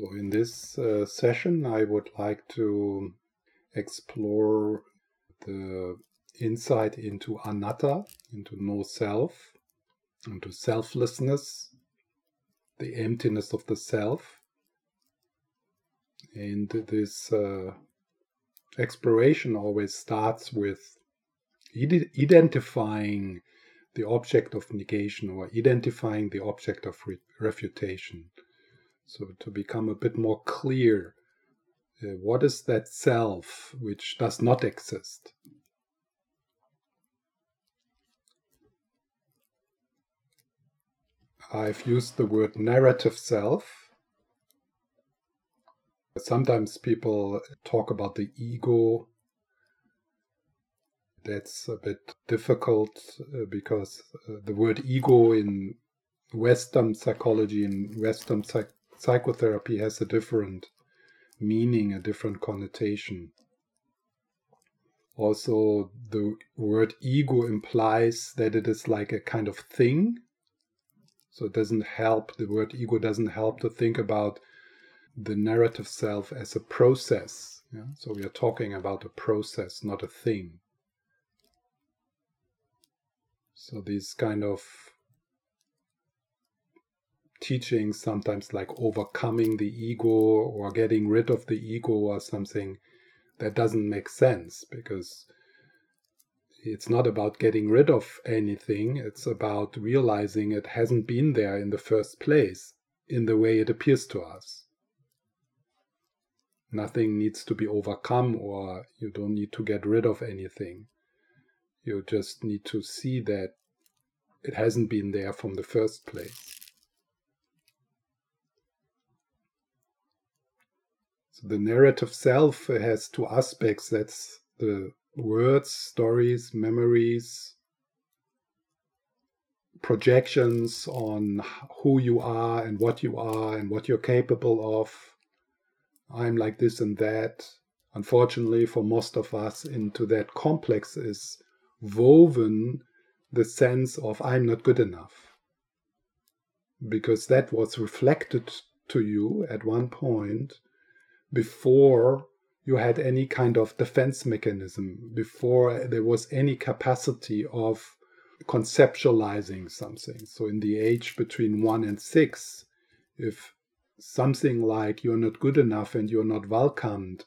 So, in this uh, session, I would like to explore the insight into anatta, into no self, into selflessness, the emptiness of the self. And this uh, exploration always starts with identifying the object of negation or identifying the object of re- refutation. So, to become a bit more clear, uh, what is that self which does not exist? I've used the word narrative self. Sometimes people talk about the ego. That's a bit difficult uh, because uh, the word ego in Western psychology and Western psych- psychotherapy has a different meaning, a different connotation. Also, the word ego implies that it is like a kind of thing. So it doesn't help, the word ego doesn't help to think about the narrative self as a process. Yeah? So we are talking about a process, not a thing. So these kind of teachings, sometimes like overcoming the ego or getting rid of the ego or something, that doesn't make sense because it's not about getting rid of anything, it's about realizing it hasn't been there in the first place in the way it appears to us. Nothing needs to be overcome, or you don't need to get rid of anything. You just need to see that it hasn't been there from the first place. The narrative self has two aspects that's the words, stories, memories, projections on who you are and what you are and what you're capable of. I'm like this and that. Unfortunately, for most of us, into that complex is woven the sense of I'm not good enough. Because that was reflected to you at one point before you had any kind of defense mechanism, before there was any capacity of conceptualizing something. So, in the age between one and six, if something like you're not good enough and you're not welcomed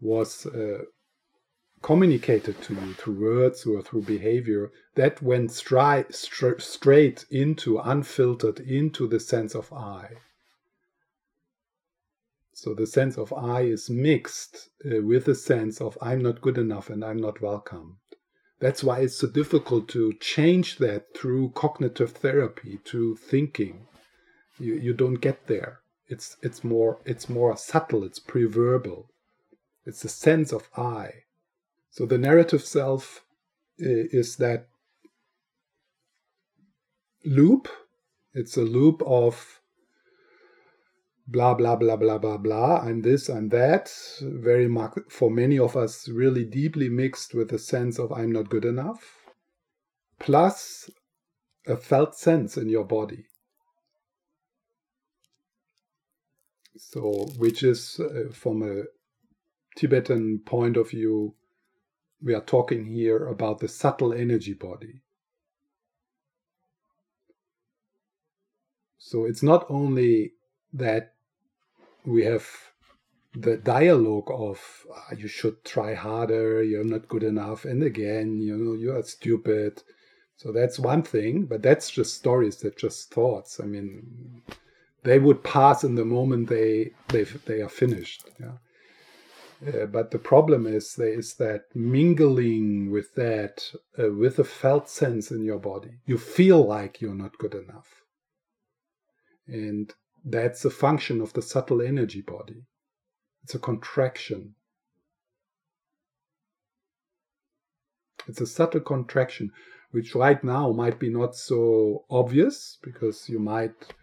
was uh, communicated to you through words or through behavior, that went stri- stri- straight into, unfiltered into the sense of I. So the sense of I is mixed uh, with the sense of I'm not good enough and I'm not welcome. That's why it's so difficult to change that through cognitive therapy, through thinking. You, you don't get there. It's it's more it's more subtle, it's preverbal. It's the sense of I. So the narrative self uh, is that loop. It's a loop of blah blah blah blah blah blah i'm this i'm that very much for many of us really deeply mixed with a sense of i'm not good enough plus a felt sense in your body. So which is uh, from a tibetan point of view we are talking here about the subtle energy body. So it's not only that we have the dialogue of ah, you should try harder, you're not good enough, and again, you know, you are stupid. So that's one thing, but that's just stories, that's just thoughts. I mean, they would pass in the moment they they they are finished. Yeah. Uh, but the problem is there is that mingling with that, uh, with a felt sense in your body. You feel like you're not good enough, and that's a function of the subtle energy body. It's a contraction. It's a subtle contraction, which right now might be not so obvious because you might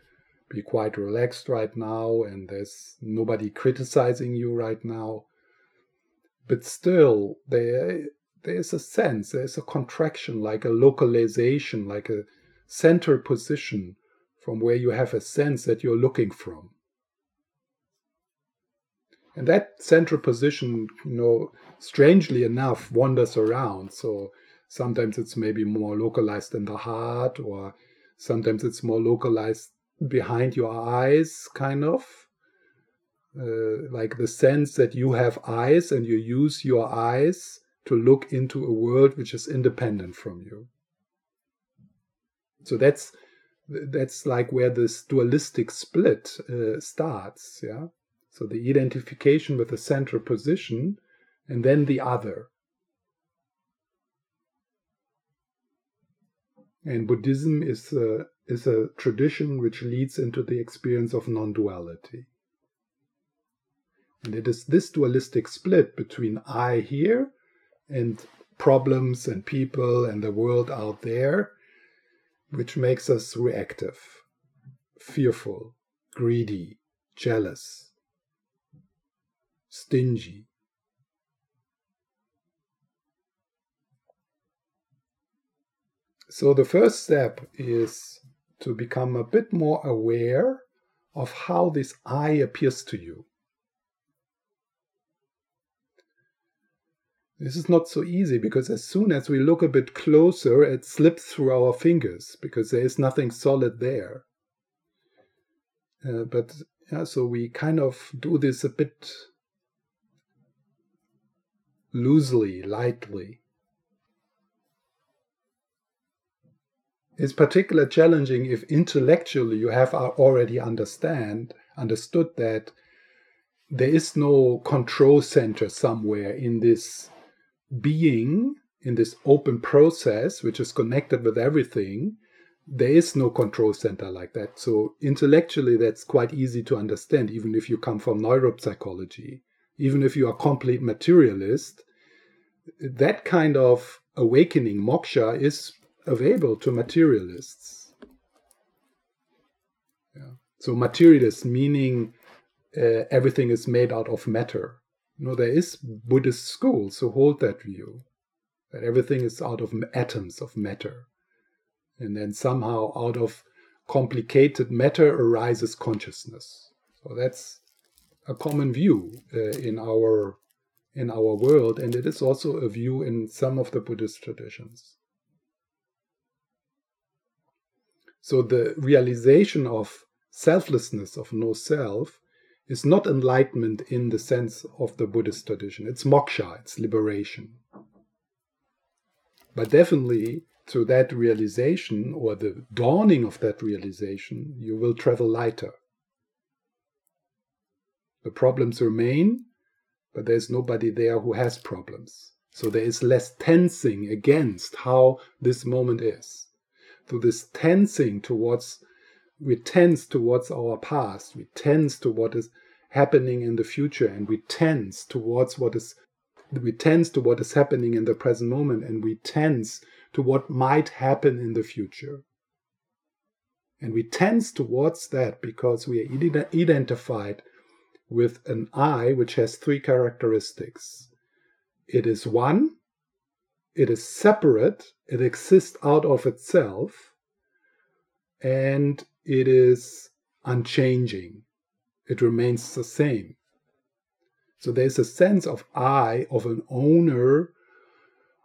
be quite relaxed right now and there's nobody criticizing you right now. But still, there, there's a sense, there's a contraction, like a localization, like a center position from where you have a sense that you're looking from. And that central position, you know, strangely enough, wanders around. So sometimes it's maybe more localized in the heart, or sometimes it's more localized behind your eyes, kind of. Uh, like the sense that you have eyes and you use your eyes to look into a world which is independent from you. So that's that's like where this dualistic split uh, starts. Yeah. So the identification with the central position and then the other. And Buddhism is a, is a tradition which leads into the experience of non duality. And it is this dualistic split between I here and problems and people and the world out there which makes us reactive, fearful, greedy, jealous, stingy. So the first step is to become a bit more aware of how this I appears to you. This is not so easy because as soon as we look a bit closer, it slips through our fingers because there is nothing solid there. Uh, but yeah, so we kind of do this a bit loosely, lightly. It's particularly challenging if intellectually you have already understand understood that there is no control center somewhere in this being in this open process, which is connected with everything, there is no control center like that. So intellectually, that's quite easy to understand, even if you come from neuropsychology, even if you are complete materialist. That kind of awakening, moksha, is available to materialists. Yeah. So materialist meaning uh, everything is made out of matter. No, there is Buddhist schools who hold that view that everything is out of atoms of matter. And then somehow out of complicated matter arises consciousness. So that's a common view uh, in our in our world, and it is also a view in some of the Buddhist traditions. So the realization of selflessness of no self is not enlightenment in the sense of the Buddhist tradition. It's moksha, it's liberation. But definitely, through that realization or the dawning of that realization, you will travel lighter. The problems remain, but there's nobody there who has problems. So there is less tensing against how this moment is. So this tensing towards we tense towards our past, we tense to what is happening in the future, and we tense towards what is we tense to what is happening in the present moment, and we tense to what might happen in the future. And we tense towards that because we are identified with an I which has three characteristics. It is one, it is separate, it exists out of itself, and it is unchanging. It remains the same. So there's a sense of I, of an owner,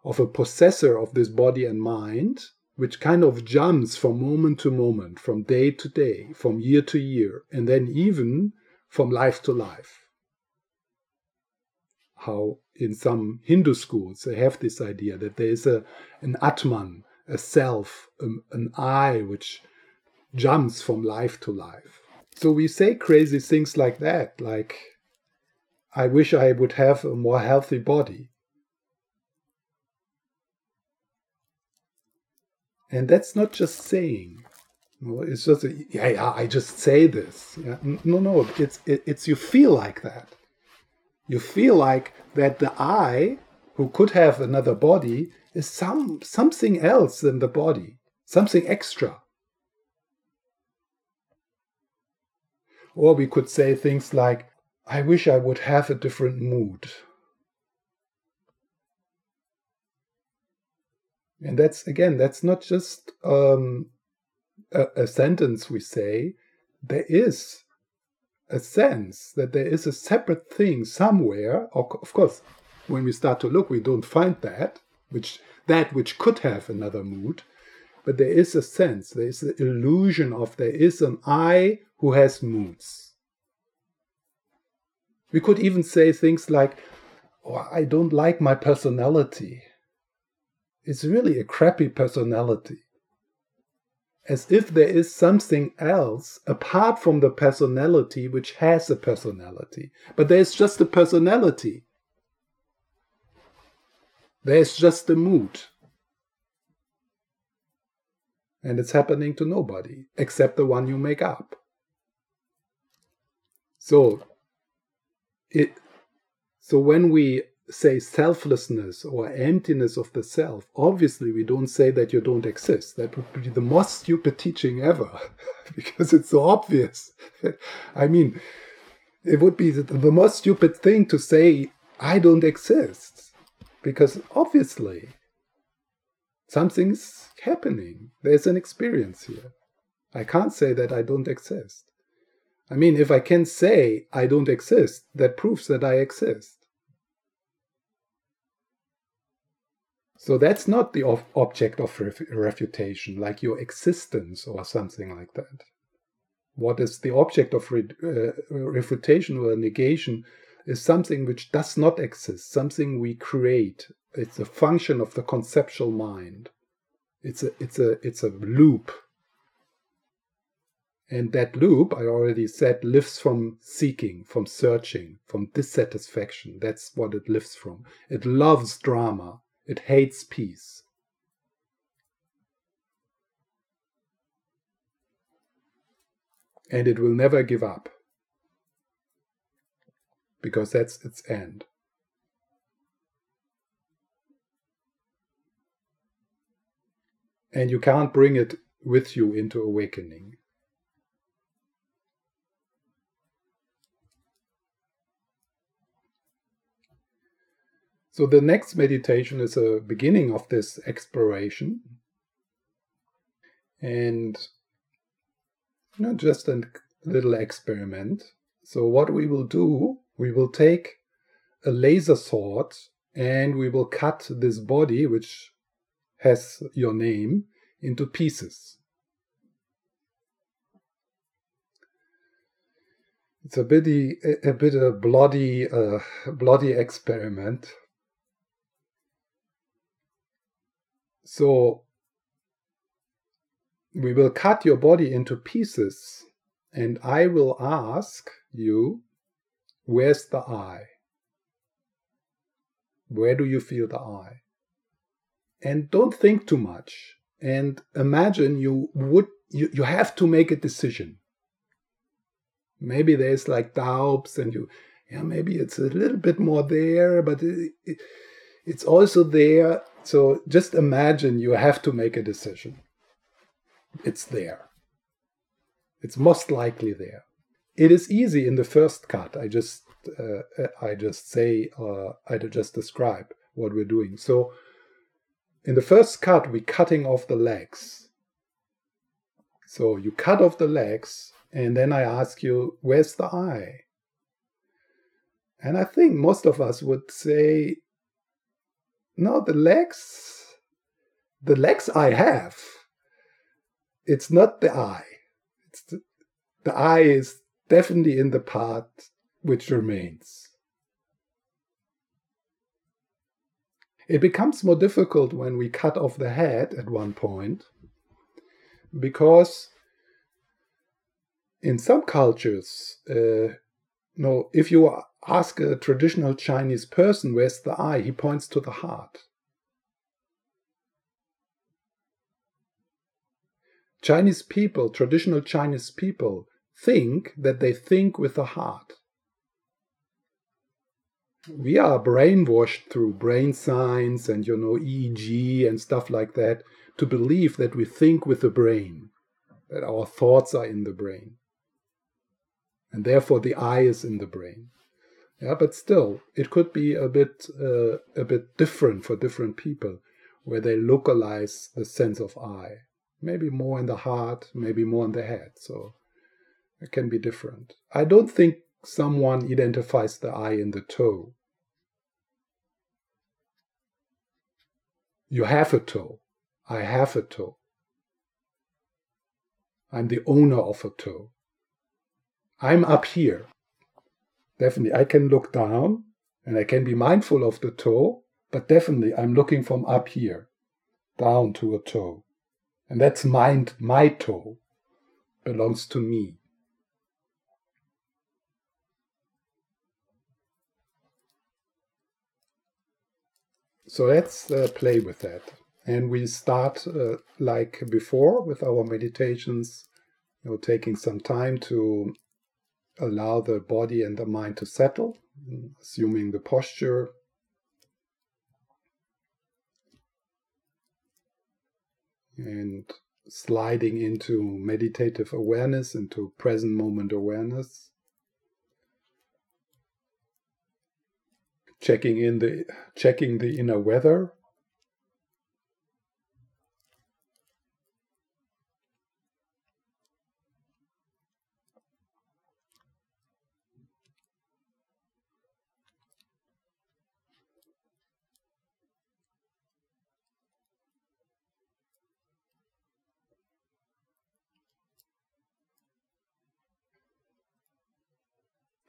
of a possessor of this body and mind, which kind of jumps from moment to moment, from day to day, from year to year, and then even from life to life. How in some Hindu schools they have this idea that there is a, an Atman, a self, um, an I, which jumps from life to life. So we say crazy things like that, like, I wish I would have a more healthy body. And that's not just saying. It's just, a, yeah, yeah, I just say this. Yeah? No, no, it's, it, it's you feel like that. You feel like that the I, who could have another body, is some something else than the body, something extra. Or we could say things like, I wish I would have a different mood. And that's, again, that's not just um, a, a sentence we say. There is a sense that there is a separate thing somewhere, of course, when we start to look, we don't find that, which that which could have another mood, but there is a sense, there is the illusion of there is an I who has moods. We could even say things like, oh, I don't like my personality. It's really a crappy personality as if there is something else apart from the personality which has a personality. But there's just a personality. There's just a mood. And it's happening to nobody except the one you make up. So it so when we say selflessness or emptiness of the self, obviously we don't say that you don't exist. That would be the most stupid teaching ever because it's so obvious. I mean, it would be the, the most stupid thing to say, I don't exist because obviously something's happening. There's an experience here. I can't say that I don't exist. I mean, if I can say I don't exist, that proves that I exist. So that's not the object of ref refutation, like your existence or something like that. What is the object of re uh, refutation or negation is something which does not exist, something we create. It's a function of the conceptual mind. It's a, it's a, it's a loop. And that loop, I already said, lives from seeking, from searching, from dissatisfaction. That's what it lives from. It loves drama. It hates peace. And it will never give up. Because that's its end. And you can't bring it with you into awakening. So the next meditation is a beginning of this exploration. And you know, just a little experiment. So what we will do, we will take a laser sword and we will cut this body, which has your name, into pieces. It's a bit a, a bit a bloody, uh, bloody experiment. So we will cut your body into pieces, and I will ask you, where's the I? Where do you feel the I? And don't think too much. And imagine you would you, you have to make a decision. Maybe there's like doubts, and you yeah maybe it's a little bit more there, but it, it, it's also there so just imagine you have to make a decision. It's there. It's most likely there. It is easy in the first cut. I just uh, I just say uh, I just describe what we're doing. So in the first cut, we're cutting off the legs. So you cut off the legs, and then I ask you, where's the I? And I think most of us would say no, the legs, the legs I have. It's not the I. It's the, the I is definitely in the part which remains. It becomes more difficult when we cut off the head at one point because in some cultures, uh, no, if you ask a traditional Chinese person, where's the I? He points to the heart. Chinese people, traditional Chinese people, think that they think with the heart. We are brainwashed through brain science and, you know, EEG and stuff like that to believe that we think with the brain, that our thoughts are in the brain. And therefore the I is in the brain. Yeah, but still, it could be a bit uh, a bit different for different people, where they localize the sense of I. Maybe more in the heart, maybe more in the head. So It can be different. I don't think someone identifies the I in the toe. You have a toe. I have a toe. I'm the owner of a toe. I'm up here. Definitely, I can look down and I can be mindful of the toe, but definitely I'm looking from up here down to a toe. And that's my, my toe, belongs to me. So let's uh, play with that. And we start uh, like before with our meditations, you know, taking some time to allow the body and the mind to settle, assuming the posture. And sliding into meditative awareness, into present moment awareness. Checking in the checking the inner weather.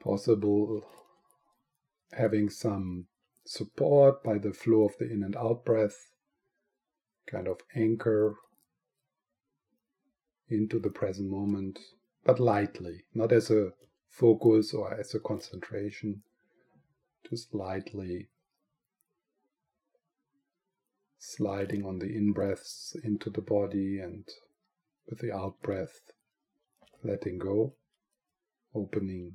Possible having some support by the flow of the in and out breath, kind of anchor into the present moment, but lightly, not as a focus or as a concentration, just lightly sliding on the in breaths into the body and with the out breath letting go, opening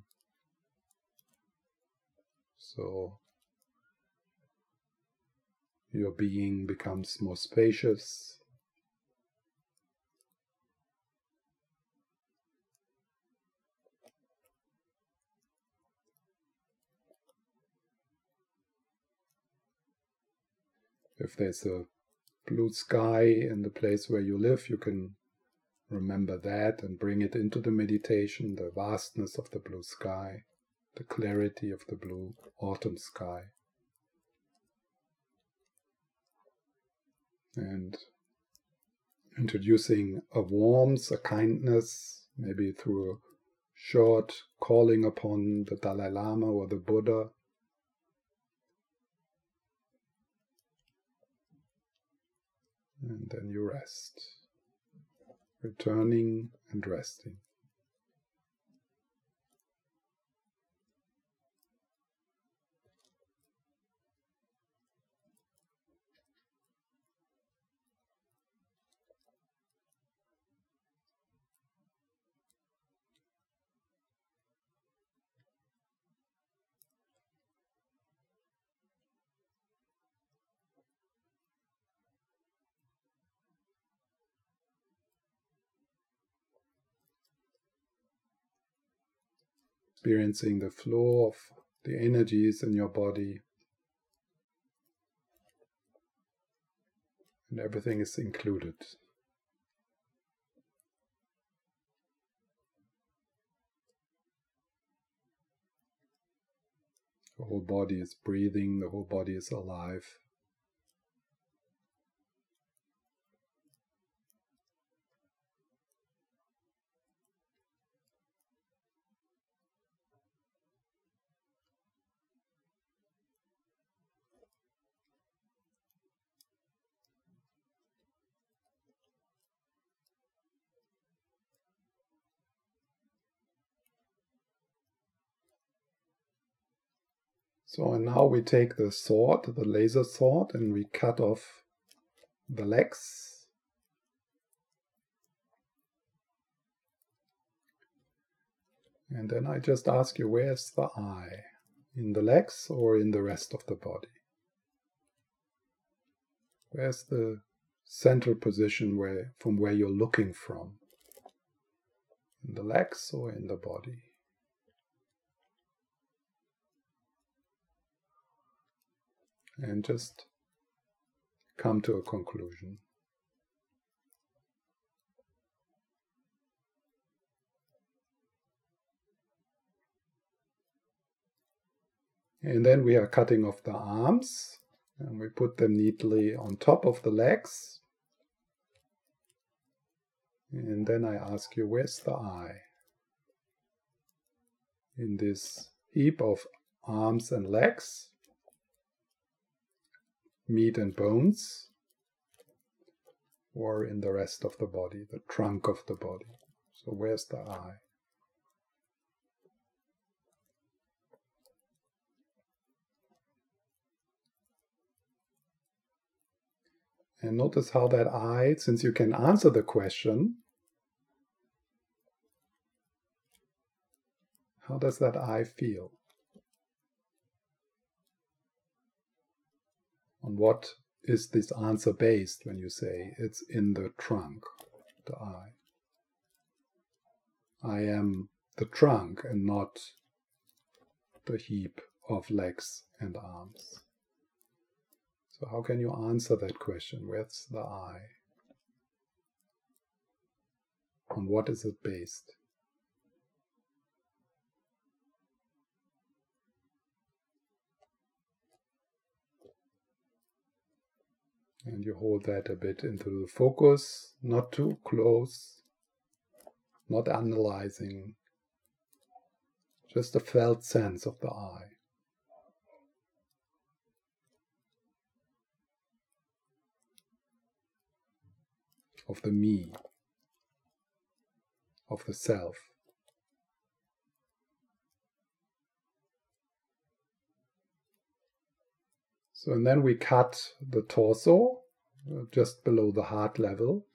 so your being becomes more spacious. If there's a blue sky in the place where you live, you can remember that and bring it into the meditation, the vastness of the blue sky the clarity of the blue autumn sky. And introducing a warmth, a kindness, maybe through a short calling upon the Dalai Lama or the Buddha. And then you rest, returning and resting. Experiencing the flow of the energies in your body. And everything is included. The whole body is breathing, the whole body is alive. So now we take the sword, the laser sword, and we cut off the legs. And then I just ask you, where's the I? In the legs or in the rest of the body? Where's the central position where from where you're looking from? In the legs or in the body? and just come to a conclusion. And then we are cutting off the arms and we put them neatly on top of the legs. And then I ask you, where's the I? In this heap of arms and legs meat and bones, or in the rest of the body, the trunk of the body. So, where's the I? And notice how that I, since you can answer the question, how does that I feel? On what is this answer based when you say it's in the trunk, the I? I am the trunk and not the heap of legs and arms. So, how can you answer that question? Where's the I? On what is it based? And you hold that a bit into the focus, not too close, not analyzing, just a felt sense of the I. of the me, of the self. So, and then we cut the torso uh, just below the heart level.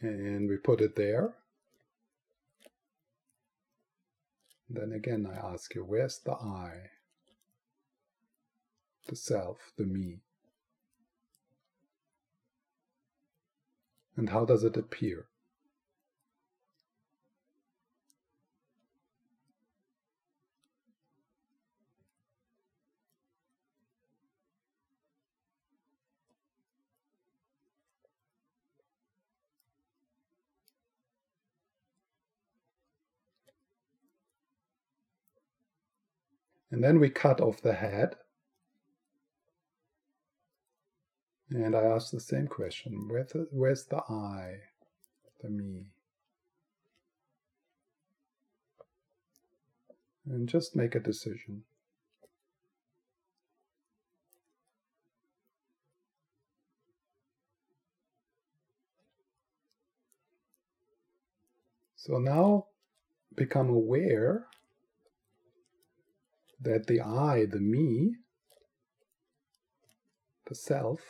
And we put it there. Then again, I ask you, where's the I? The self, the me. and how does it appear? And then we cut off the head And I ask the same question where's the, where's the I, the me? And just make a decision. So now become aware that the I, the me, the self,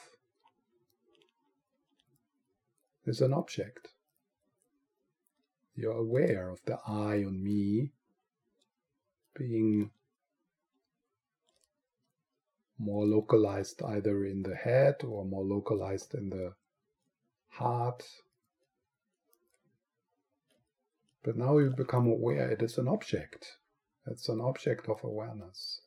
is an object. You're aware of the I on me being more localized either in the head or more localized in the heart. But now you become aware it is an object. It's an object of awareness.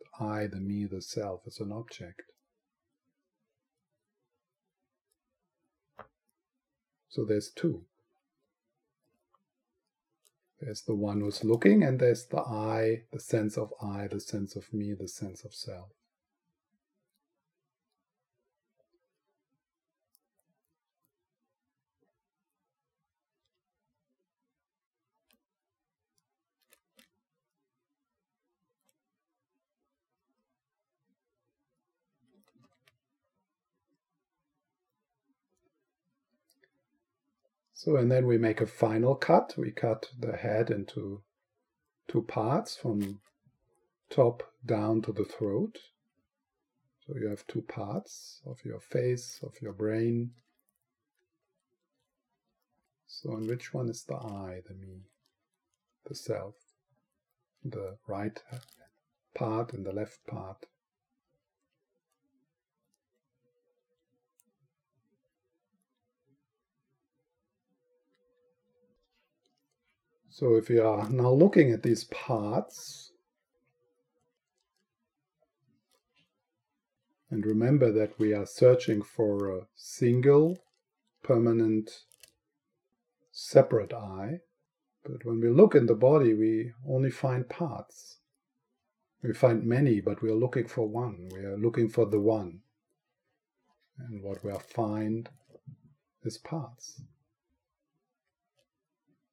The I, the me, the self is an object. So there's two. There's the one who's looking, and there's the I, the sense of I, the sense of me, the sense of self. So, and then we make a final cut. We cut the head into two parts from top down to the throat. So you have two parts of your face, of your brain. So, in which one is the I, the me, the self? The right part and the left part. So if you are now looking at these parts, and remember that we are searching for a single, permanent, separate I, But when we look in the body, we only find parts. We find many, but we are looking for one. We are looking for the one. And what we find is parts.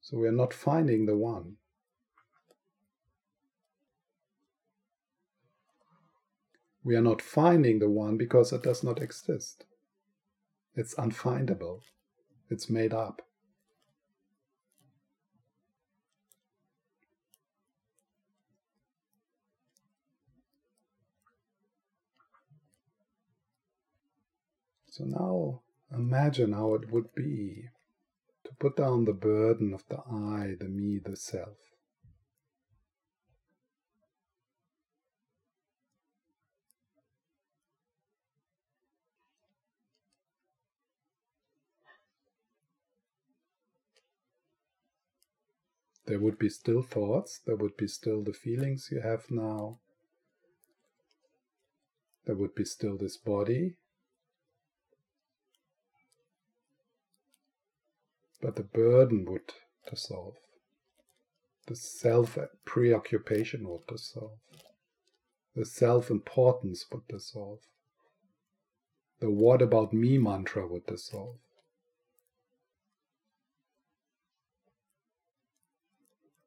So we are not finding the one. We are not finding the one because it does not exist. It's unfindable. It's made up. So now imagine how it would be put down the burden of the I, the me, the self. There would be still thoughts, there would be still the feelings you have now, there would be still this body, but the burden would dissolve. The self preoccupation would dissolve. The self importance would dissolve. The what about me mantra would dissolve.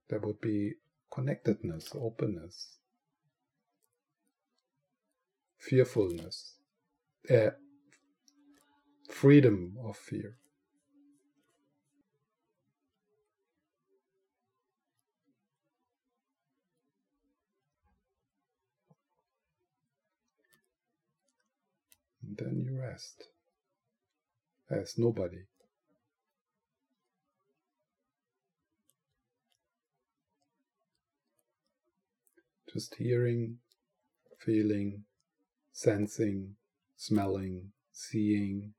There would be connectedness, openness, fearfulness, uh, freedom of fear. Then you rest as nobody. Just hearing, feeling, sensing, smelling, seeing,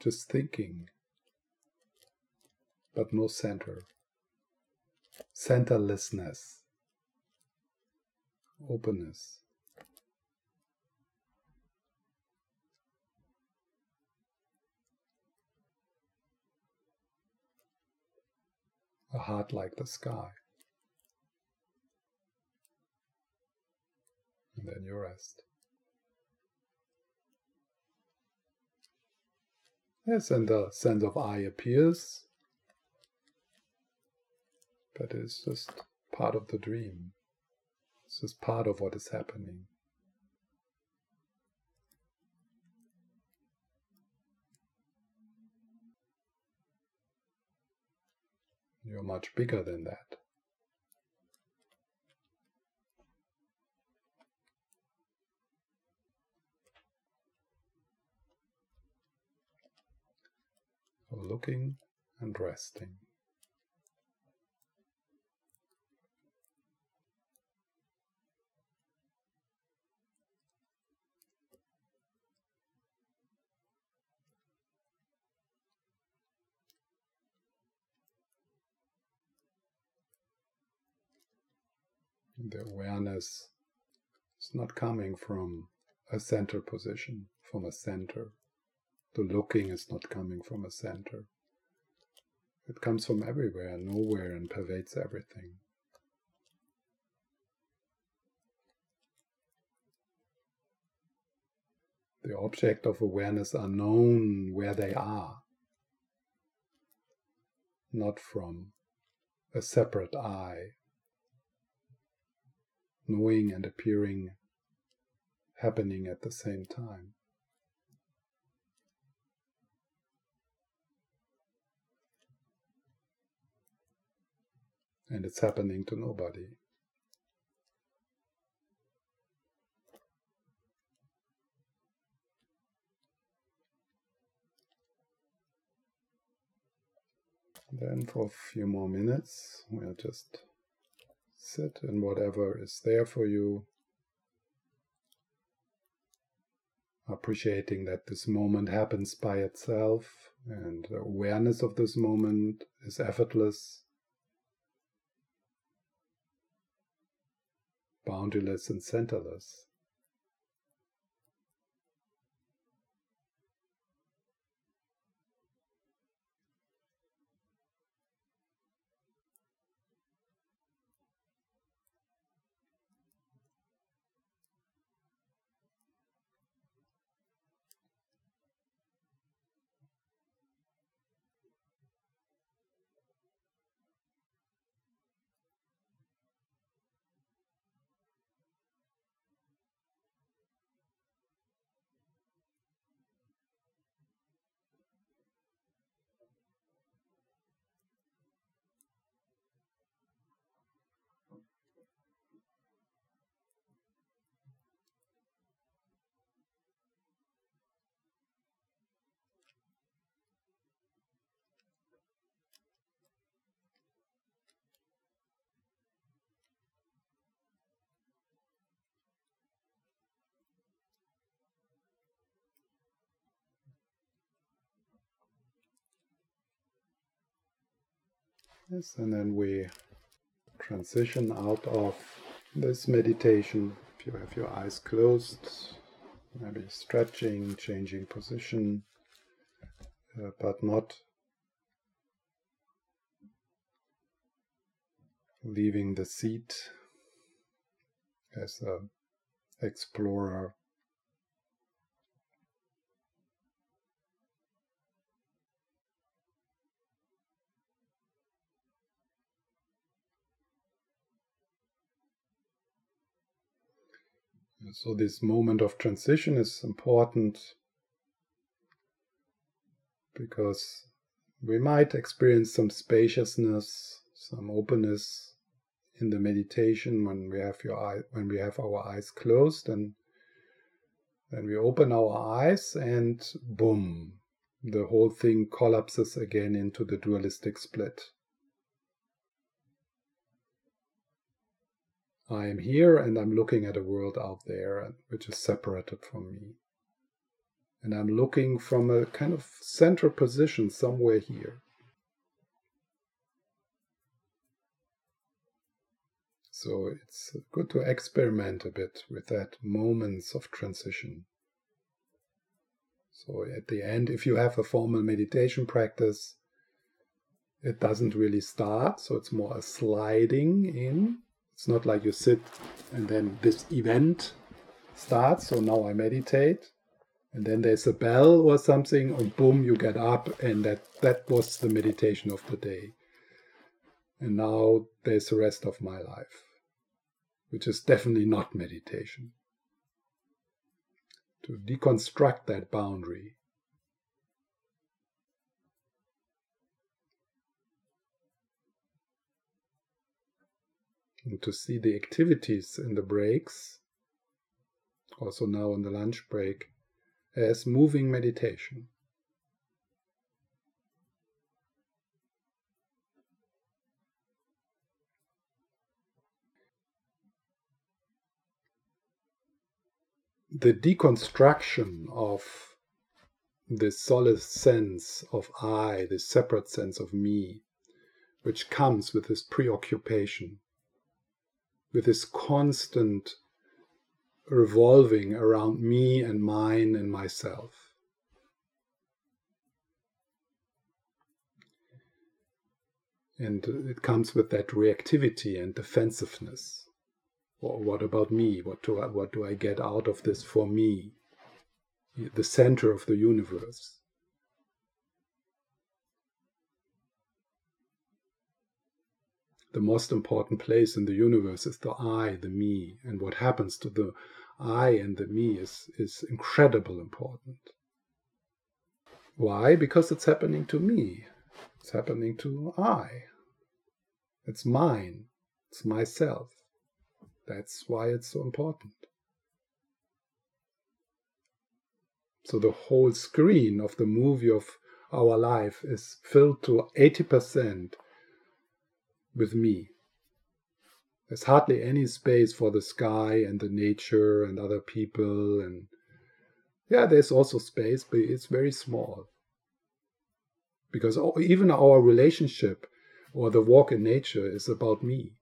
just thinking, but no center. Centerlessness, openness. A heart like the sky. And then you rest. Yes, and the sense of I appears, but it's just part of the dream. It's just part of what is happening. You're much bigger than that. Looking and resting. The awareness is not coming from a center position, from a center. The looking is not coming from a center. It comes from everywhere, nowhere, and pervades everything. The object of awareness are known where they are, not from a separate I knowing and appearing happening at the same time. And it's happening to nobody. Then for a few more minutes, we'll just sit in whatever is there for you. Appreciating that this moment happens by itself and the awareness of this moment is effortless, boundaryless, and centerless. Yes, and then we transition out of this meditation. If you have your eyes closed, maybe stretching, changing position, uh, but not leaving the seat as a explorer So, this moment of transition is important because we might experience some spaciousness, some openness in the meditation when we have your eye, when we have our eyes closed and then we open our eyes and boom the whole thing collapses again into the dualistic split I am here and I'm looking at a world out there which is separated from me. And I'm looking from a kind of center position somewhere here. So it's good to experiment a bit with that moments of transition. So at the end, if you have a formal meditation practice, it doesn't really start, so it's more a sliding in it's not like you sit and then this event starts. So now I meditate, and then there's a bell or something, and boom, you get up, and that that was the meditation of the day. And now there's the rest of my life, which is definitely not meditation. To deconstruct that boundary and to see the activities in the breaks, also now in the lunch break, as moving meditation. The deconstruction of this solid sense of I, this separate sense of me, which comes with this preoccupation with this constant revolving around me and mine and myself. And it comes with that reactivity and defensiveness. What about me? What do I, what do I get out of this for me? The center of the universe. The most important place in the universe is the I, the me, and what happens to the I and the me is, is incredibly important. Why? Because it's happening to me. It's happening to I. It's mine. It's myself. That's why it's so important. So the whole screen of the movie of our life is filled to 80% with me. There's hardly any space for the sky and the nature and other people and yeah, there's also space, but it's very small. Because even our relationship or the walk in nature is about me.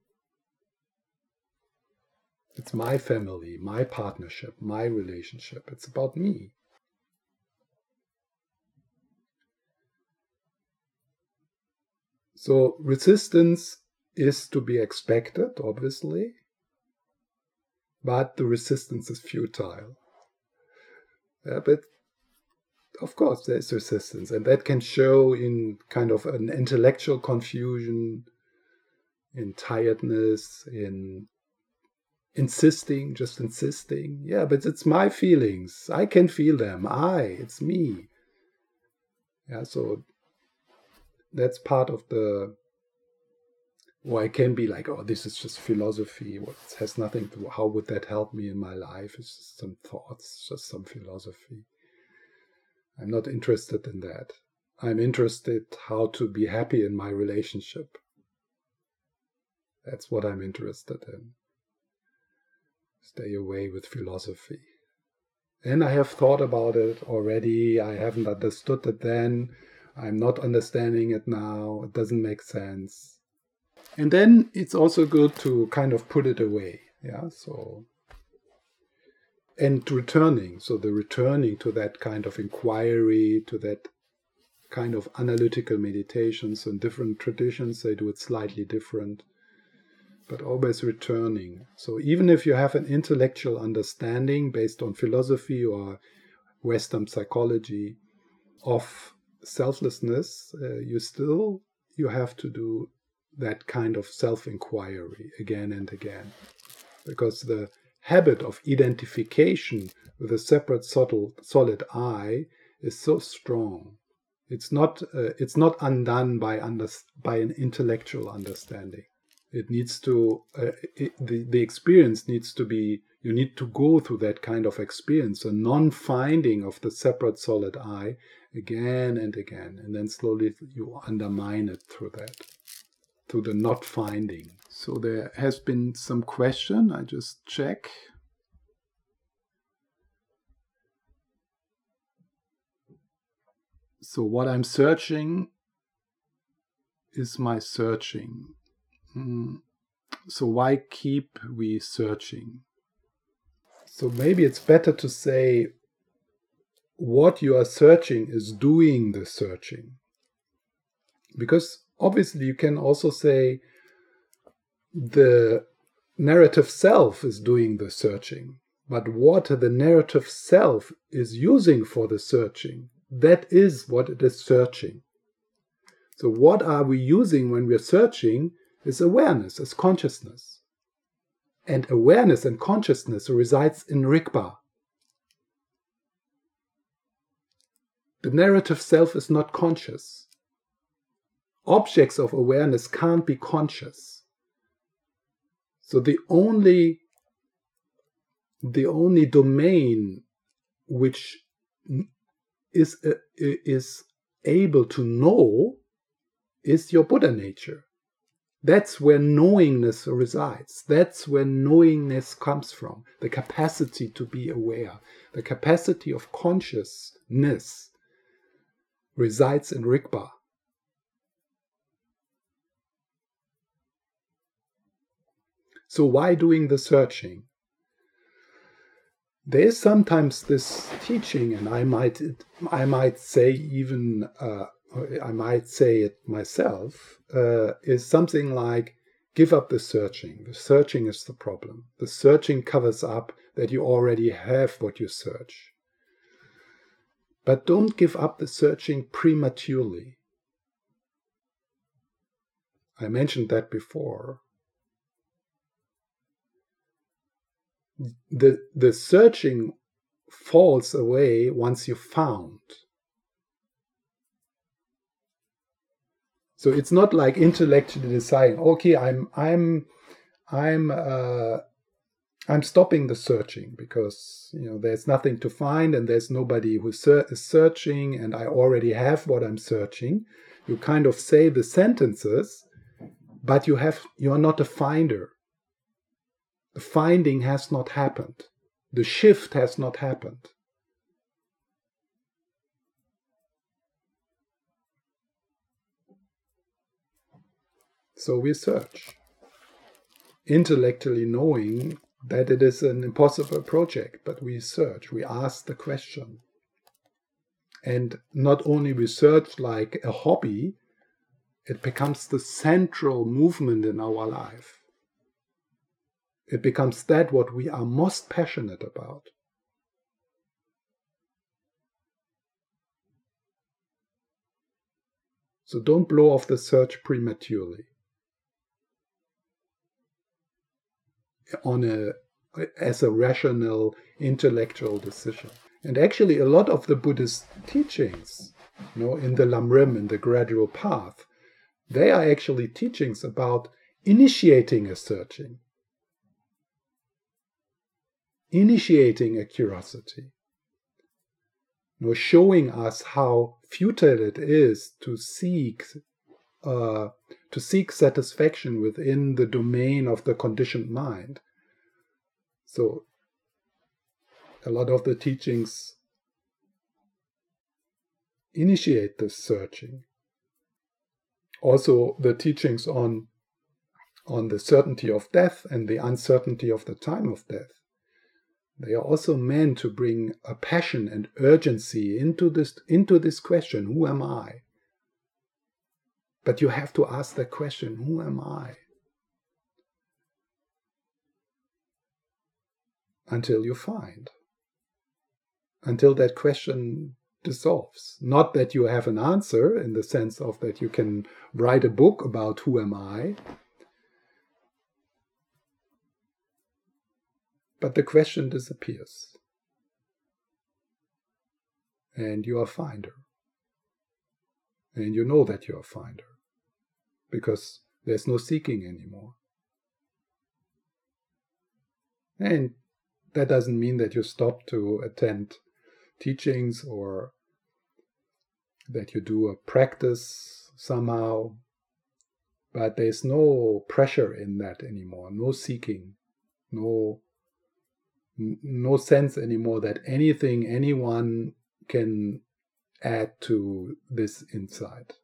It's my family, my partnership, my relationship. It's about me. So resistance is to be expected, obviously, but the resistance is futile. Yeah, but of course, there's resistance, and that can show in kind of an intellectual confusion, in tiredness, in insisting, just insisting. Yeah, but it's my feelings. I can feel them. I, it's me. Yeah, so that's part of the or I can be like, oh, this is just philosophy. It has nothing to. How would that help me in my life? It's just some thoughts, just some philosophy. I'm not interested in that. I'm interested how to be happy in my relationship. That's what I'm interested in. Stay away with philosophy. And I have thought about it already. I haven't understood it then. I'm not understanding it now. It doesn't make sense And then it's also good to kind of put it away. Yeah. So, and returning. So the returning to that kind of inquiry, to that kind of analytical meditations and different traditions, they do it slightly different, but always returning. So even if you have an intellectual understanding based on philosophy or Western psychology of selflessness, uh, you still you have to do that kind of self-inquiry again and again, because the habit of identification with a separate subtle, solid I is so strong. It's not uh, it's not undone by under, by an intellectual understanding. It needs to uh, it, the the experience needs to be you need to go through that kind of experience, a non-finding of the separate solid I again and again, and then slowly you undermine it through that, through the not finding. So there has been some question. I just check. So, what I'm searching is my searching. Mm. So, why keep we searching? So, maybe it's better to say what you are searching is doing the searching. Because obviously, you can also say the narrative self is doing the searching. But what the narrative self is using for the searching that is what it is searching. So, what are we using when we're searching is awareness, is consciousness. And awareness and consciousness resides in Rigpa. The narrative self is not conscious. Objects of awareness can't be conscious. So the only the only domain which is uh, is able to know is your Buddha nature. That's where knowingness resides. That's where knowingness comes from. The capacity to be aware, the capacity of consciousness resides in Rigpa. So, why doing the searching? there is sometimes this teaching, and I might I might say even uh, I might say it myself uh, is something like give up the searching. The searching is the problem. The searching covers up that you already have what you search. But don't give up the searching prematurely. I mentioned that before. The the searching falls away once you found. So it's not like intellectually deciding okay i'm i'm i'm uh i'm stopping the searching because you know there's nothing to find and there's nobody who ser- is searching and i already have what i'm searching. You kind of say the sentences but you have you're not a finder finding has not happened. The shift has not happened. So we search, intellectually knowing that it is an impossible project, but we search, we ask the question. And not only we search like a hobby, it becomes the central movement in our life. It becomes that what we are most passionate about. So don't blow off the search prematurely. On a as a rational intellectual decision. And actually a lot of the Buddhist teachings, you know, in the Lamrim, in the gradual path, they are actually teachings about initiating a searching initiating a curiosity, nor showing us how futile it is to seek uh, to seek satisfaction within the domain of the conditioned mind. So, a lot of the teachings initiate this searching. Also, the teachings on on the certainty of death and the uncertainty of the time of death. They are also meant to bring a passion and urgency into this, into this question who am I? But you have to ask the question who am I? Until you find. Until that question dissolves. Not that you have an answer in the sense of that you can write a book about who am I, but the question disappears. And you are finder. And you know that you are finder because there's no seeking anymore. And that doesn't mean that you stop to attend teachings or that you do a practice somehow, but there's no pressure in that anymore, no seeking, no no sense anymore that anything anyone can add to this insight.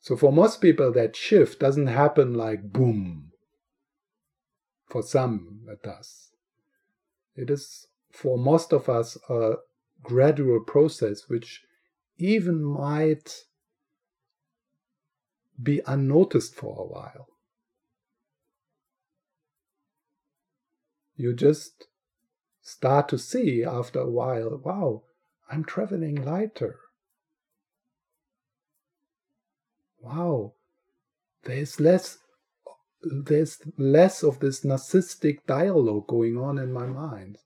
So for most people, that shift doesn't happen like boom. For some, it does. It is for most of us a gradual process which even might be unnoticed for a while. You just start to see after a while, wow, I'm traveling lighter. Wow, there's less there's less of this narcissistic dialogue going on in my mind.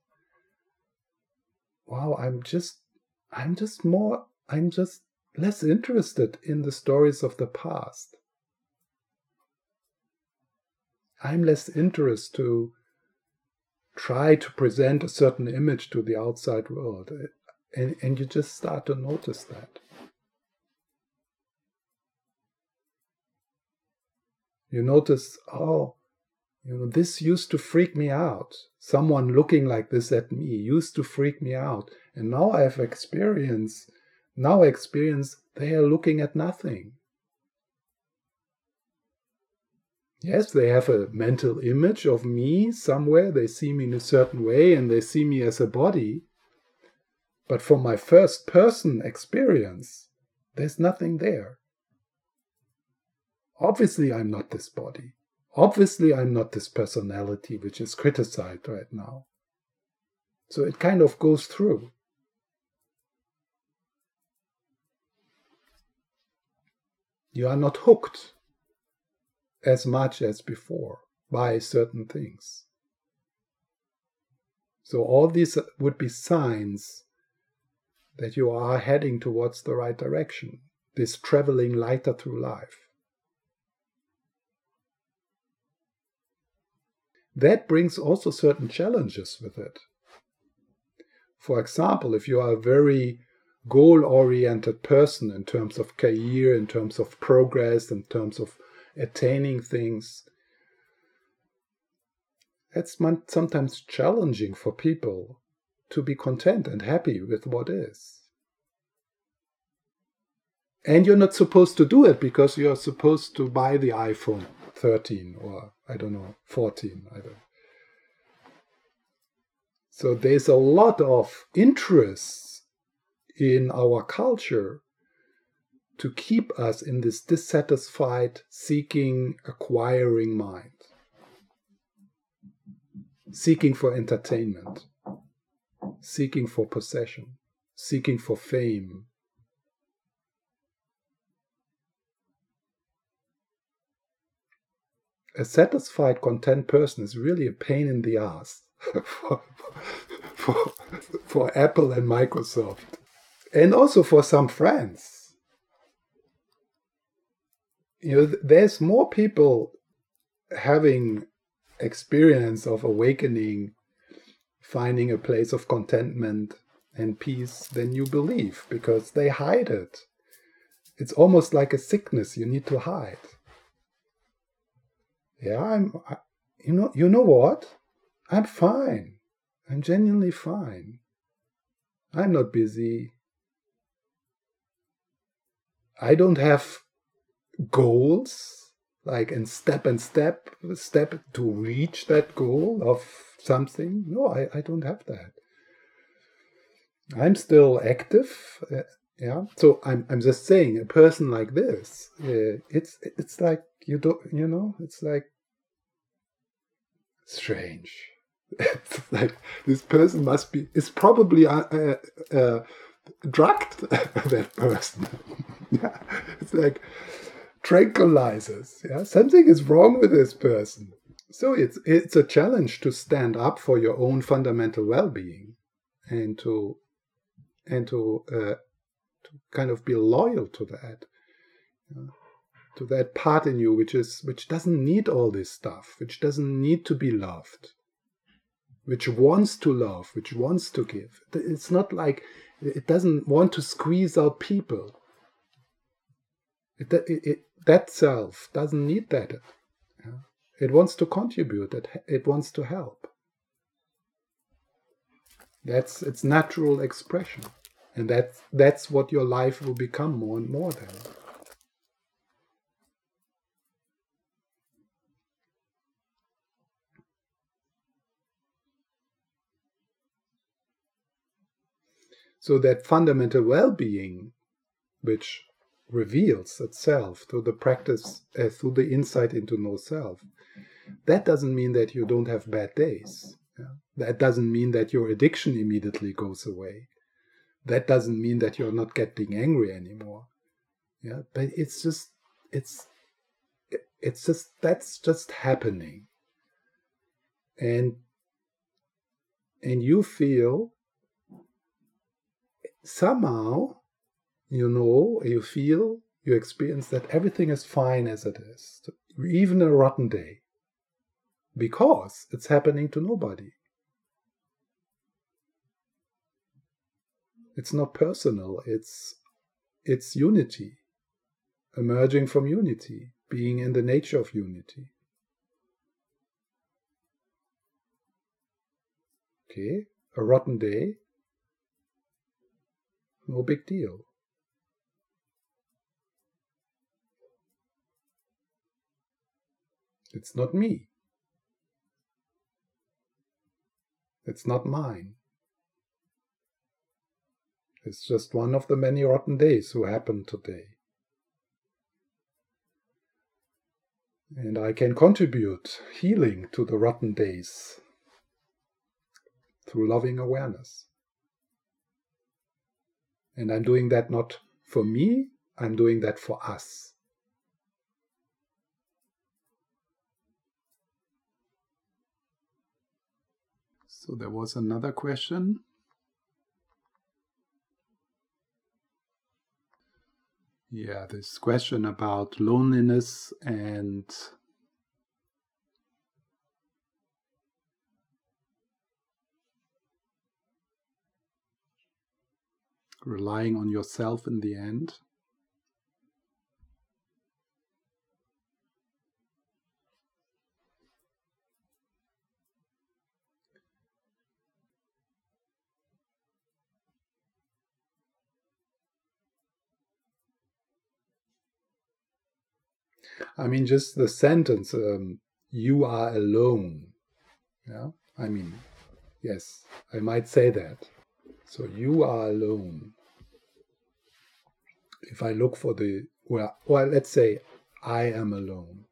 Wow, I'm just I'm just more I'm just less interested in the stories of the past. I'm less interested to try to present a certain image to the outside world. Eh, and, and you just start to notice that. You notice, oh, you know, this used to freak me out. Someone looking like this at me used to freak me out. And now I have experience now experience they are looking at nothing. Yes, they have a mental image of me somewhere, they see me in a certain way and they see me as a body. But from my first person experience, there's nothing there. Obviously, I'm not this body. Obviously, I'm not this personality which is criticized right now. So it kind of goes through. You are not hooked as much as before by certain things. So, all these would be signs that you are heading towards the right direction, this traveling lighter through life. That brings also certain challenges with it. For example, if you are very goal oriented person in terms of career, in terms of progress, in terms of attaining things. It's sometimes challenging for people to be content and happy with what is. And you're not supposed to do it because you're supposed to buy the iPhone 13 or I don't know, 14. I don't. So there's a lot of interest in our culture to keep us in this dissatisfied, seeking, acquiring mind, seeking for entertainment, seeking for possession, seeking for fame. A satisfied, content person is really a pain in the ass for, for, for Apple and Microsoft and also for some friends. You know, there's more people having experience of awakening, finding a place of contentment and peace than you believe because they hide it. It's almost like a sickness you need to hide. Yeah, I'm I, you know you know what? I'm fine. I'm genuinely fine. I'm not busy. I don't have goals like and step and step step to reach that goal of something. No, I, I don't have that. I'm still active. Uh, yeah. So I'm I'm just saying a person like this, uh, it's it's like you don't you know it's like strange. It's like this person must be is probably uh, uh, uh drugged. that person. yeah. It's like tranquilizers. Yeah. Something is wrong with this person. So it's it's a challenge to stand up for your own fundamental well-being and to and to uh, to kind of be loyal to that to that part in you which is which doesn't need all this stuff which doesn't need to be loved which wants to love which wants to give it's not like it doesn't want to squeeze out people. It, it, it that self doesn't need that. It wants to contribute. It, it wants to help. That's its natural expression. And that's that's what your life will become more and more then So that fundamental well-being, which reveals itself through the practice, uh, through the insight into no self, that doesn't mean that you don't have bad days. Yeah? That doesn't mean that your addiction immediately goes away. That doesn't mean that you're not getting angry anymore. Yeah, but it's just it's it's just that's just happening. And and you feel somehow, you know, you feel, you experience that everything is fine as it is, even a rotten day, because it's happening to nobody. It's not personal, it's it's unity, emerging from unity, being in the nature of unity. Okay, a rotten day, no big deal. It's not me. It's not mine. It's just one of the many rotten days who happened today. And I can contribute healing to the rotten days through loving awareness. And I'm doing that not for me, I'm doing that for us. So there was another question. Yeah, this question about loneliness and relying on yourself in the end. I mean, just the sentence, um, you are alone. Yeah, I mean, yes, I might say that. So you are alone. If I look for the, well, well let's say I am alone.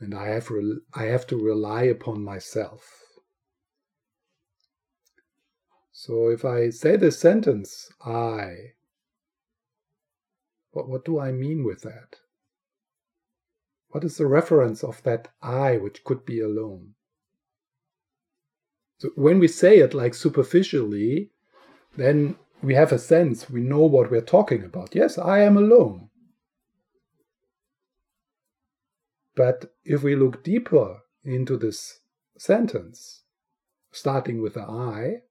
And I have, I have to rely upon myself. So if I say the sentence, I, what, what do I mean with that? What is the reference of that I which could be alone? So when we say it like superficially, then we have a sense, we know what we're talking about. Yes, I am alone. But if we look deeper into this sentence, starting with the I,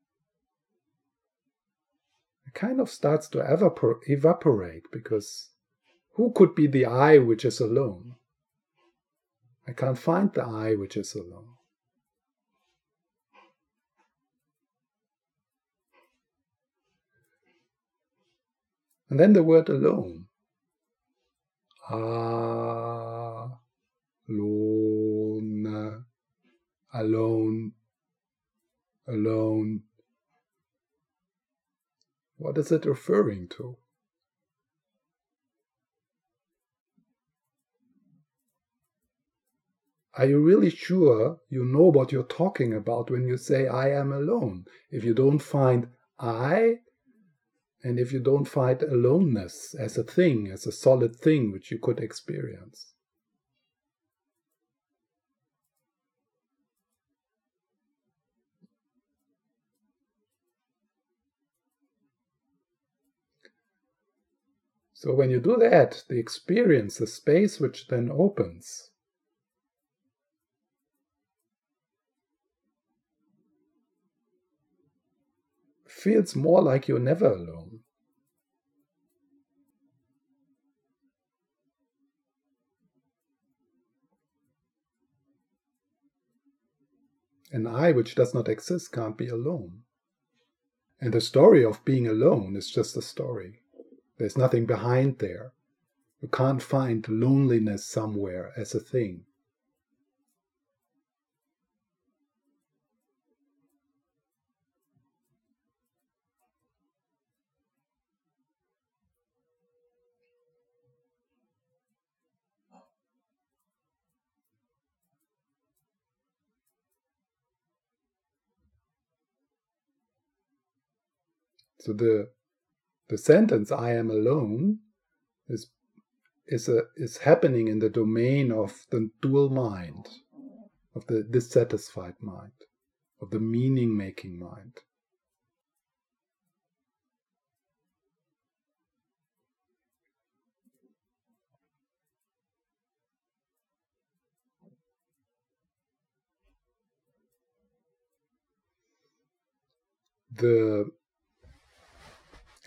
it kind of starts to evapor- evaporate because who could be the I which is alone? I can't find the I which is alone. And then the word alone. Alone. Alone. Alone. What is it referring to? Are you really sure you know what you're talking about when you say, I am alone? If you don't find I, and if you don't find aloneness as a thing, as a solid thing which you could experience. So when you do that, the experience, the space which then opens, feels more like you're never alone. An I which does not exist can't be alone. And the story of being alone is just a story. There's nothing behind there. You can't find loneliness somewhere as a thing. So the the sentence "I am alone" is is a is happening in the domain of the dual mind, of the dissatisfied mind, of the meaning making mind. The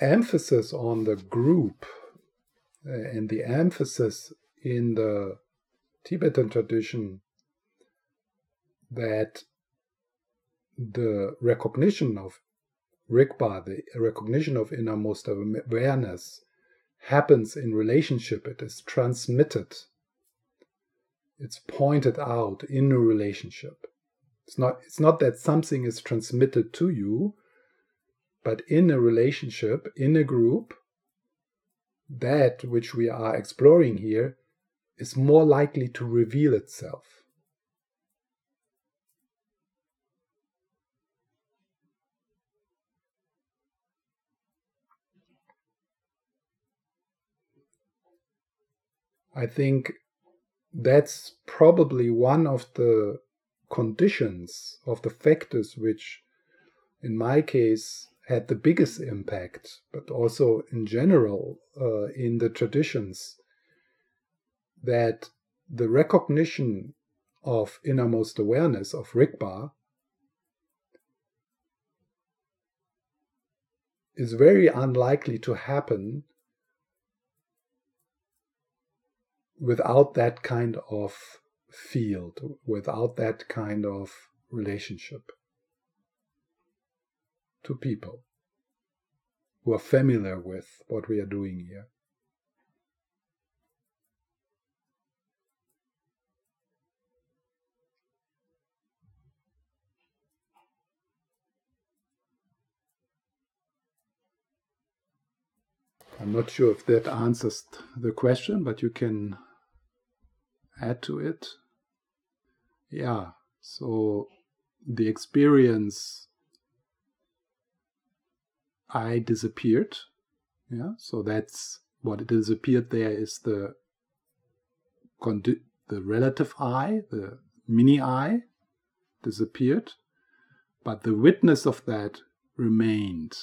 emphasis on the group uh, and the emphasis in the Tibetan tradition that the recognition of Rigpa, the recognition of innermost awareness, happens in relationship. It is transmitted. It's pointed out in a relationship. It's not, it's not that something is transmitted to you, but in a relationship, in a group, that which we are exploring here is more likely to reveal itself. I think that's probably one of the conditions of the factors which, in my case, had the biggest impact, but also in general uh, in the traditions, that the recognition of innermost awareness of Rigpa is very unlikely to happen without that kind of field, without that kind of relationship to people who are familiar with what we are doing here. I'm not sure if that answers the question, but you can add to it. Yeah, so the experience I disappeared. Yeah, so that's what it disappeared there is the the relative I, the mini I, disappeared, but the witness of that remained.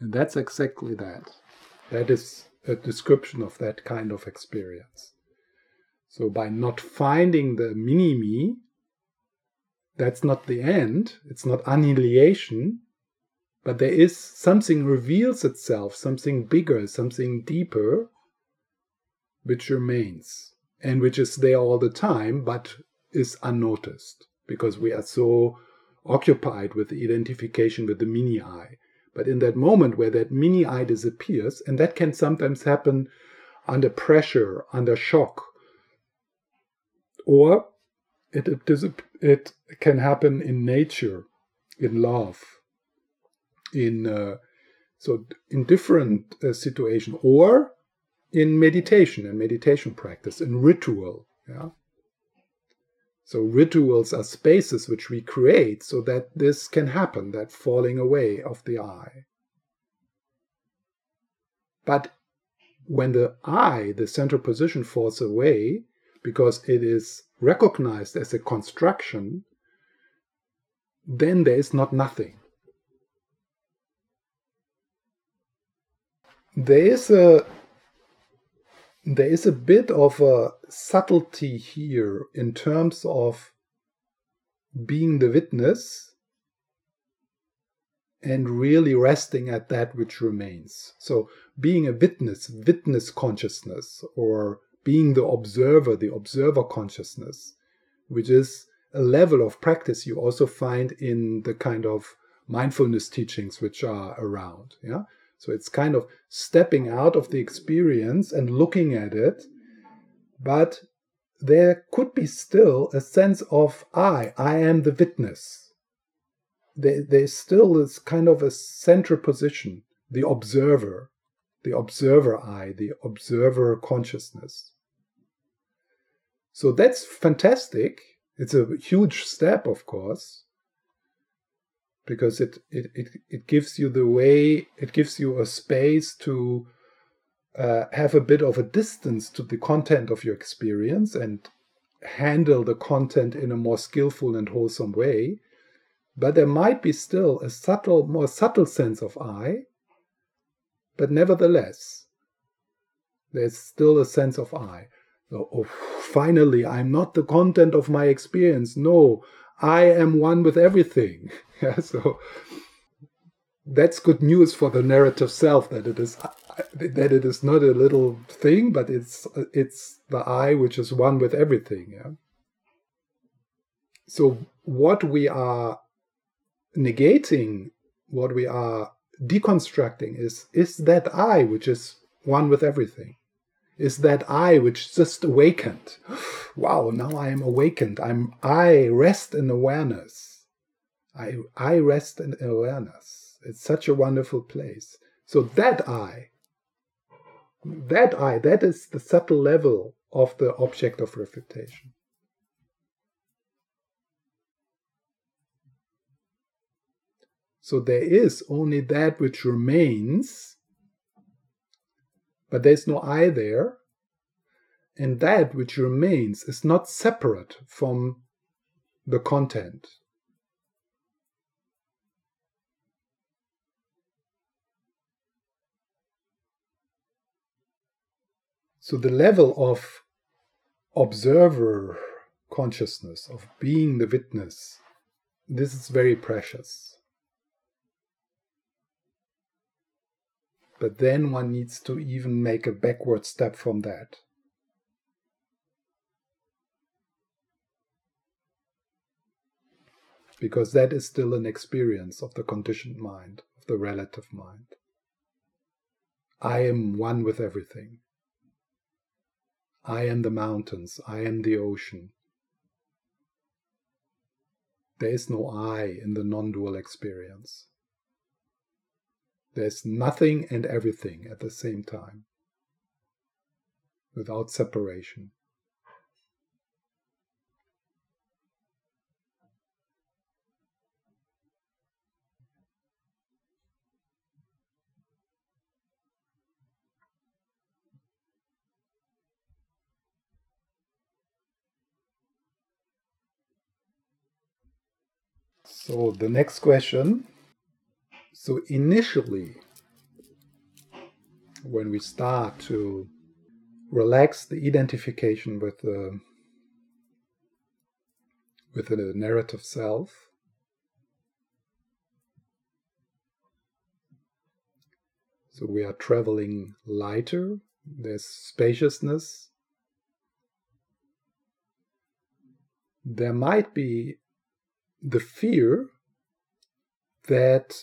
And that's exactly that. That is a description of that kind of experience. So by not finding the mini me, that's not the end, it's not annihilation, but there is something reveals itself, something bigger, something deeper, which remains and which is there all the time, but is unnoticed because we are so occupied with the identification with the mini I. But in that moment where that mini I disappears, and that can sometimes happen under pressure, under shock, or it, it, it can happen in nature, in love, in uh, so in different uh, situations, or in meditation and meditation practice, in ritual. Yeah. So rituals are spaces which we create so that this can happen, that falling away of the I. But when the I, the central position, falls away, because it is recognized as a construction, then there is not nothing. There is a there is a bit of a subtlety here in terms of being the witness and really resting at that which remains. So, being a witness, witness consciousness, or being the observer, the observer consciousness, which is a level of practice you also find in the kind of mindfulness teachings which are around. Yeah. So it's kind of stepping out of the experience and looking at it, but there could be still a sense of I, I am the witness. There, there's still this kind of a central position, the observer, the observer I, the observer consciousness. So that's fantastic. It's a huge step, of course, because it, it, it, it gives you the way, it gives you a space to uh, have a bit of a distance to the content of your experience and handle the content in a more skillful and wholesome way. But there might be still a subtle, more subtle sense of I, but nevertheless, there's still a sense of I. So, oh, finally, I'm not the content of my experience. No, I am one with everything. yeah, so that's good news for the narrative self that it is that it is not a little thing, but it's it's the I which is one with everything. Yeah. So what we are negating, what we are deconstructing is is that I which is one with everything is that I which just awakened. Wow, now I am awakened. I'm I rest in awareness. I I rest in awareness. It's such a wonderful place. So that I, that I, that is the subtle level of the object of reflection. So there is only that which remains but there's no I there. And that which remains is not separate from the content. So the level of observer consciousness, of being the witness, this is very precious. But then one needs to even make a backward step from that. Because that is still an experience of the conditioned mind, of the relative mind. I am one with everything. I am the mountains. I am the ocean. There is no I in the non dual experience. There's nothing and everything at the same time, without separation. So the next question so initially, when we start to relax the identification with the with the narrative self, so we are traveling lighter, there's spaciousness. There might be the fear that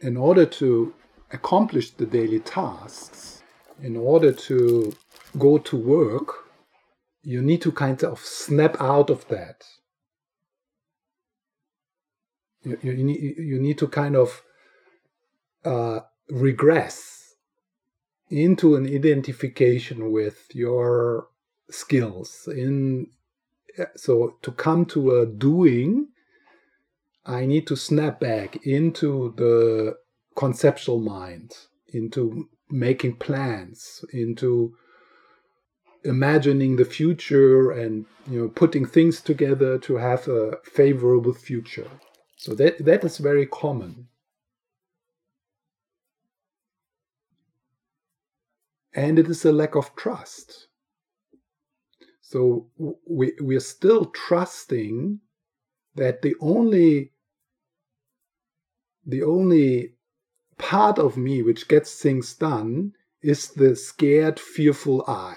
in order to accomplish the daily tasks, in order to go to work, you need to kind of snap out of that. You, you, need, you need to kind of uh, regress into an identification with your skills in so to come to a doing i need to snap back into the conceptual mind into making plans into imagining the future and you know putting things together to have a favorable future. So that that is very common. And it is a lack of trust. So we, we're still trusting that the only the only part of me which gets things done is the scared, fearful I.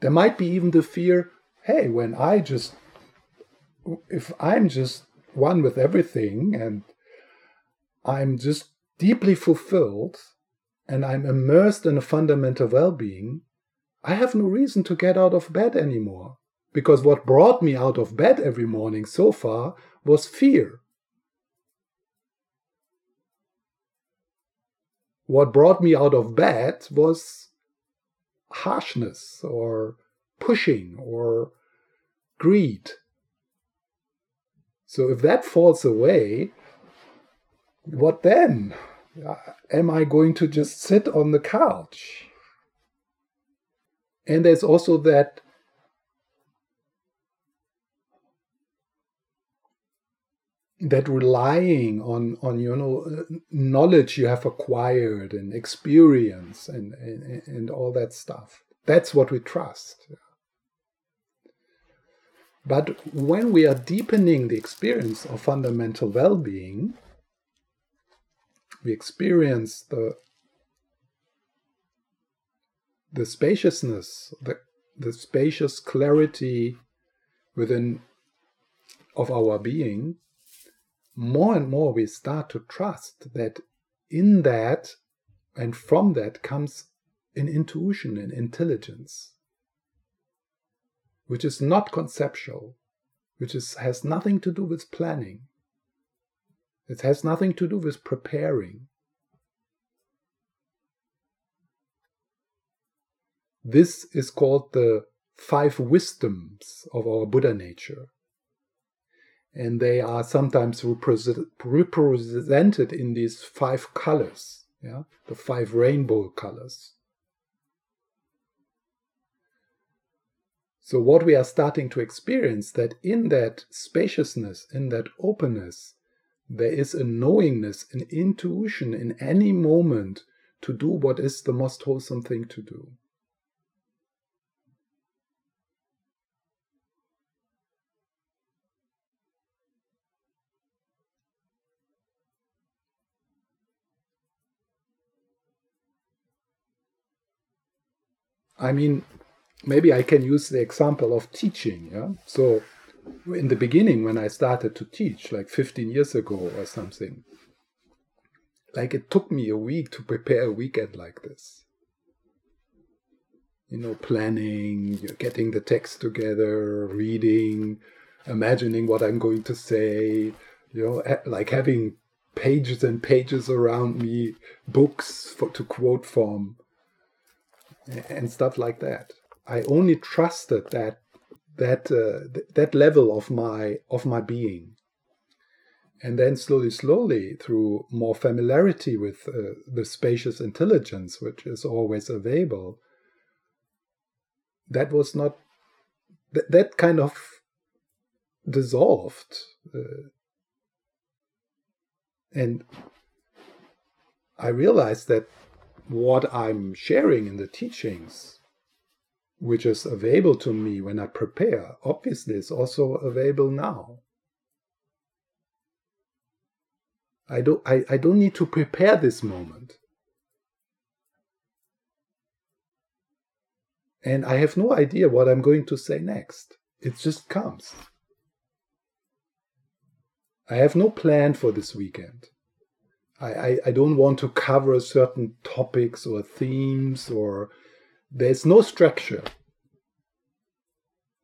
There might be even the fear, hey, when I just if I'm just one with everything and I'm just deeply fulfilled and I'm immersed in a fundamental well being, I have no reason to get out of bed anymore. Because what brought me out of bed every morning so far was fear. What brought me out of bed was harshness or pushing or greed. So if that falls away, what then? Uh, am I going to just sit on the couch? And there's also that that relying on on you know knowledge you have acquired and experience and, and and all that stuff. That's what we trust. But when we are deepening the experience of fundamental well-being we experience the the spaciousness, the, the spacious clarity within of our being, more and more we start to trust that in that and from that comes an intuition and intelligence, which is not conceptual, which is, has nothing to do with planning. It has nothing to do with preparing. This is called the five wisdoms of our Buddha nature. And they are sometimes represented in these five colors, yeah? the five rainbow colors. So, what we are starting to experience that in that spaciousness, in that openness, there is a knowingness, an intuition in any moment to do what is the most wholesome thing to do. I mean, maybe I can use the example of teaching. Yeah. So, in the beginning, when I started to teach, like 15 years ago or something, like it took me a week to prepare a weekend like this. You know, planning, getting the text together, reading, imagining what I'm going to say, you know, like having pages and pages around me, books for, to quote from and stuff like that. I only trusted that that uh, th- that level of my of my being, and then slowly, slowly, through more familiarity with uh, the spacious intelligence, which is always available, that was not th- that kind of dissolved, uh, and I realized that what I'm sharing in the teachings, which is available to me when I prepare, obviously is also available now. I don't, I, I don't need to prepare this moment. And I have no idea what I'm going to say next. It just comes. I have no plan for this weekend. I, I, don't want to cover certain topics or themes or there's no structure.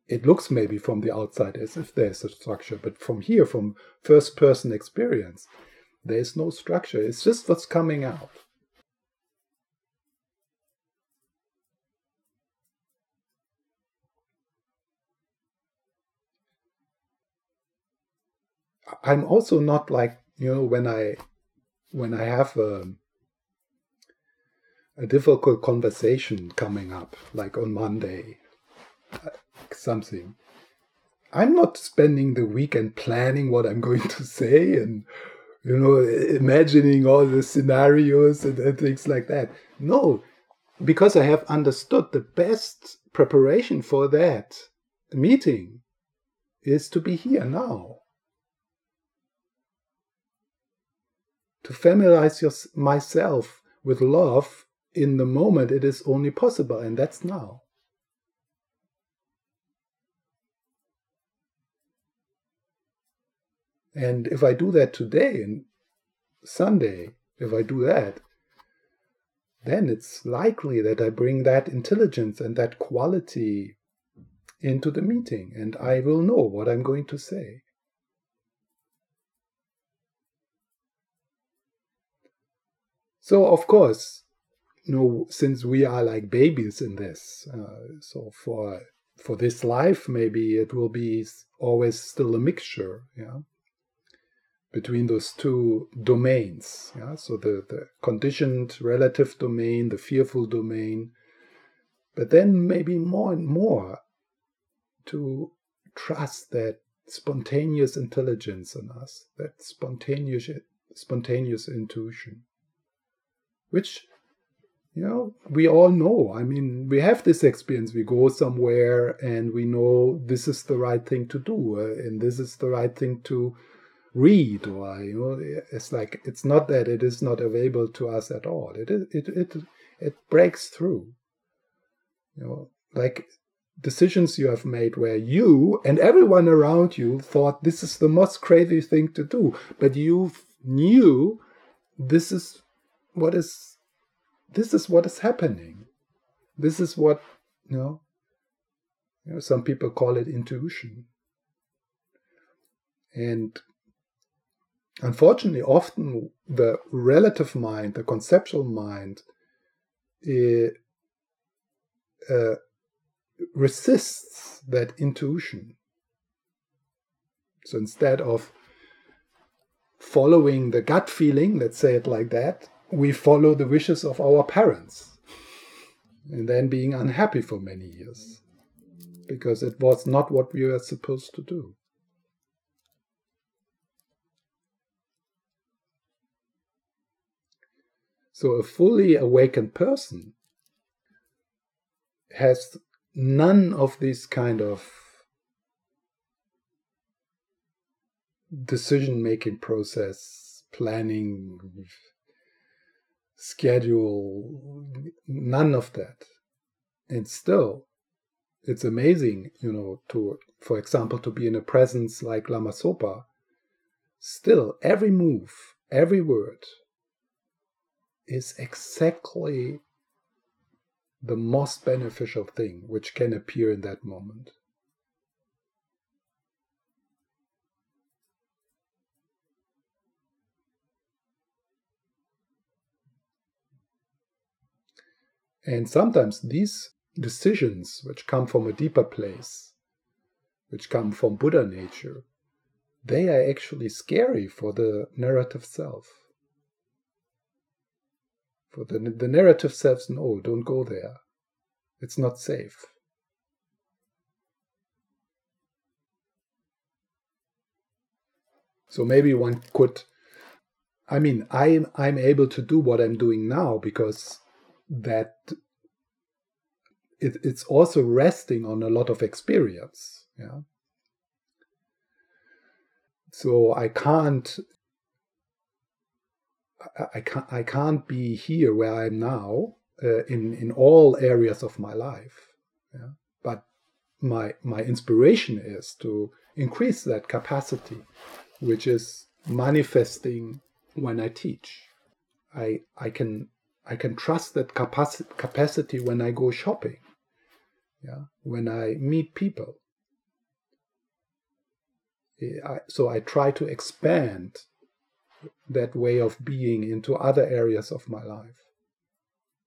It looks maybe from the outside as if there's a structure, but from here, from first person experience, there's no structure. It's just what's coming out. I'm also not like you know when I when I have a, a difficult conversation coming up, like on Monday, uh, something. I'm not spending the weekend planning what I'm going to say and you know imagining all the scenarios and, and things like that. No, because I have understood the best preparation for that meeting is to be here now to familiarize your, myself with love in the moment it is only possible, and that's now. And if I do that today and Sunday, if I do that, then it's likely that I bring that intelligence and that quality into the meeting, and I will know what I'm going to say. So of course, you know, since we are like babies in this, uh, so for for this life, maybe it will be always still a mixture, yeah, between those two domains, yeah. So the the conditioned relative domain, the fearful domain, but then maybe more and more to trust that spontaneous intelligence in us, that spontaneous spontaneous intuition which you know we all know. I mean we have this experience. We go somewhere and we know this is the right thing to do uh, and this is the right thing to read or you know it's like it's not that it is not available to us at all. It it it it breaks through. You know like decisions you have made where you and everyone around you thought this is the most crazy thing to do but you knew this is what is this is what is happening. This is what you know, you know some people call it intuition. And unfortunately often the relative mind the conceptual mind it, uh, resists that intuition. So instead of following the gut feeling let's say it like that we follow the wishes of our parents and then being unhappy for many years because it was not what we were supposed to do. So, a fully awakened person has none of these kind of decision making process, planning, schedule, none of that. And still, it's amazing, you know, to, for example, to be in a presence like Lama Zopa. Still, every move, every word is exactly the most beneficial thing which can appear in that moment. And sometimes these decisions, which come from a deeper place, which come from Buddha nature, they are actually scary for the narrative self. For the, the narrative self, no, don't go there. It's not safe. So maybe one could I mean, I'm I'm able to do what I'm doing now because that it, it's also resting on a lot of experience. Yeah. So I can't I can't I can't be here where I am now uh, in in all areas of my life. Yeah? But my my inspiration is to increase that capacity, which is manifesting when I teach. I I can I can trust that capacity capacity when I go shopping. Yeah, when I meet people. I, so I try to expand that way of being into other areas of my life.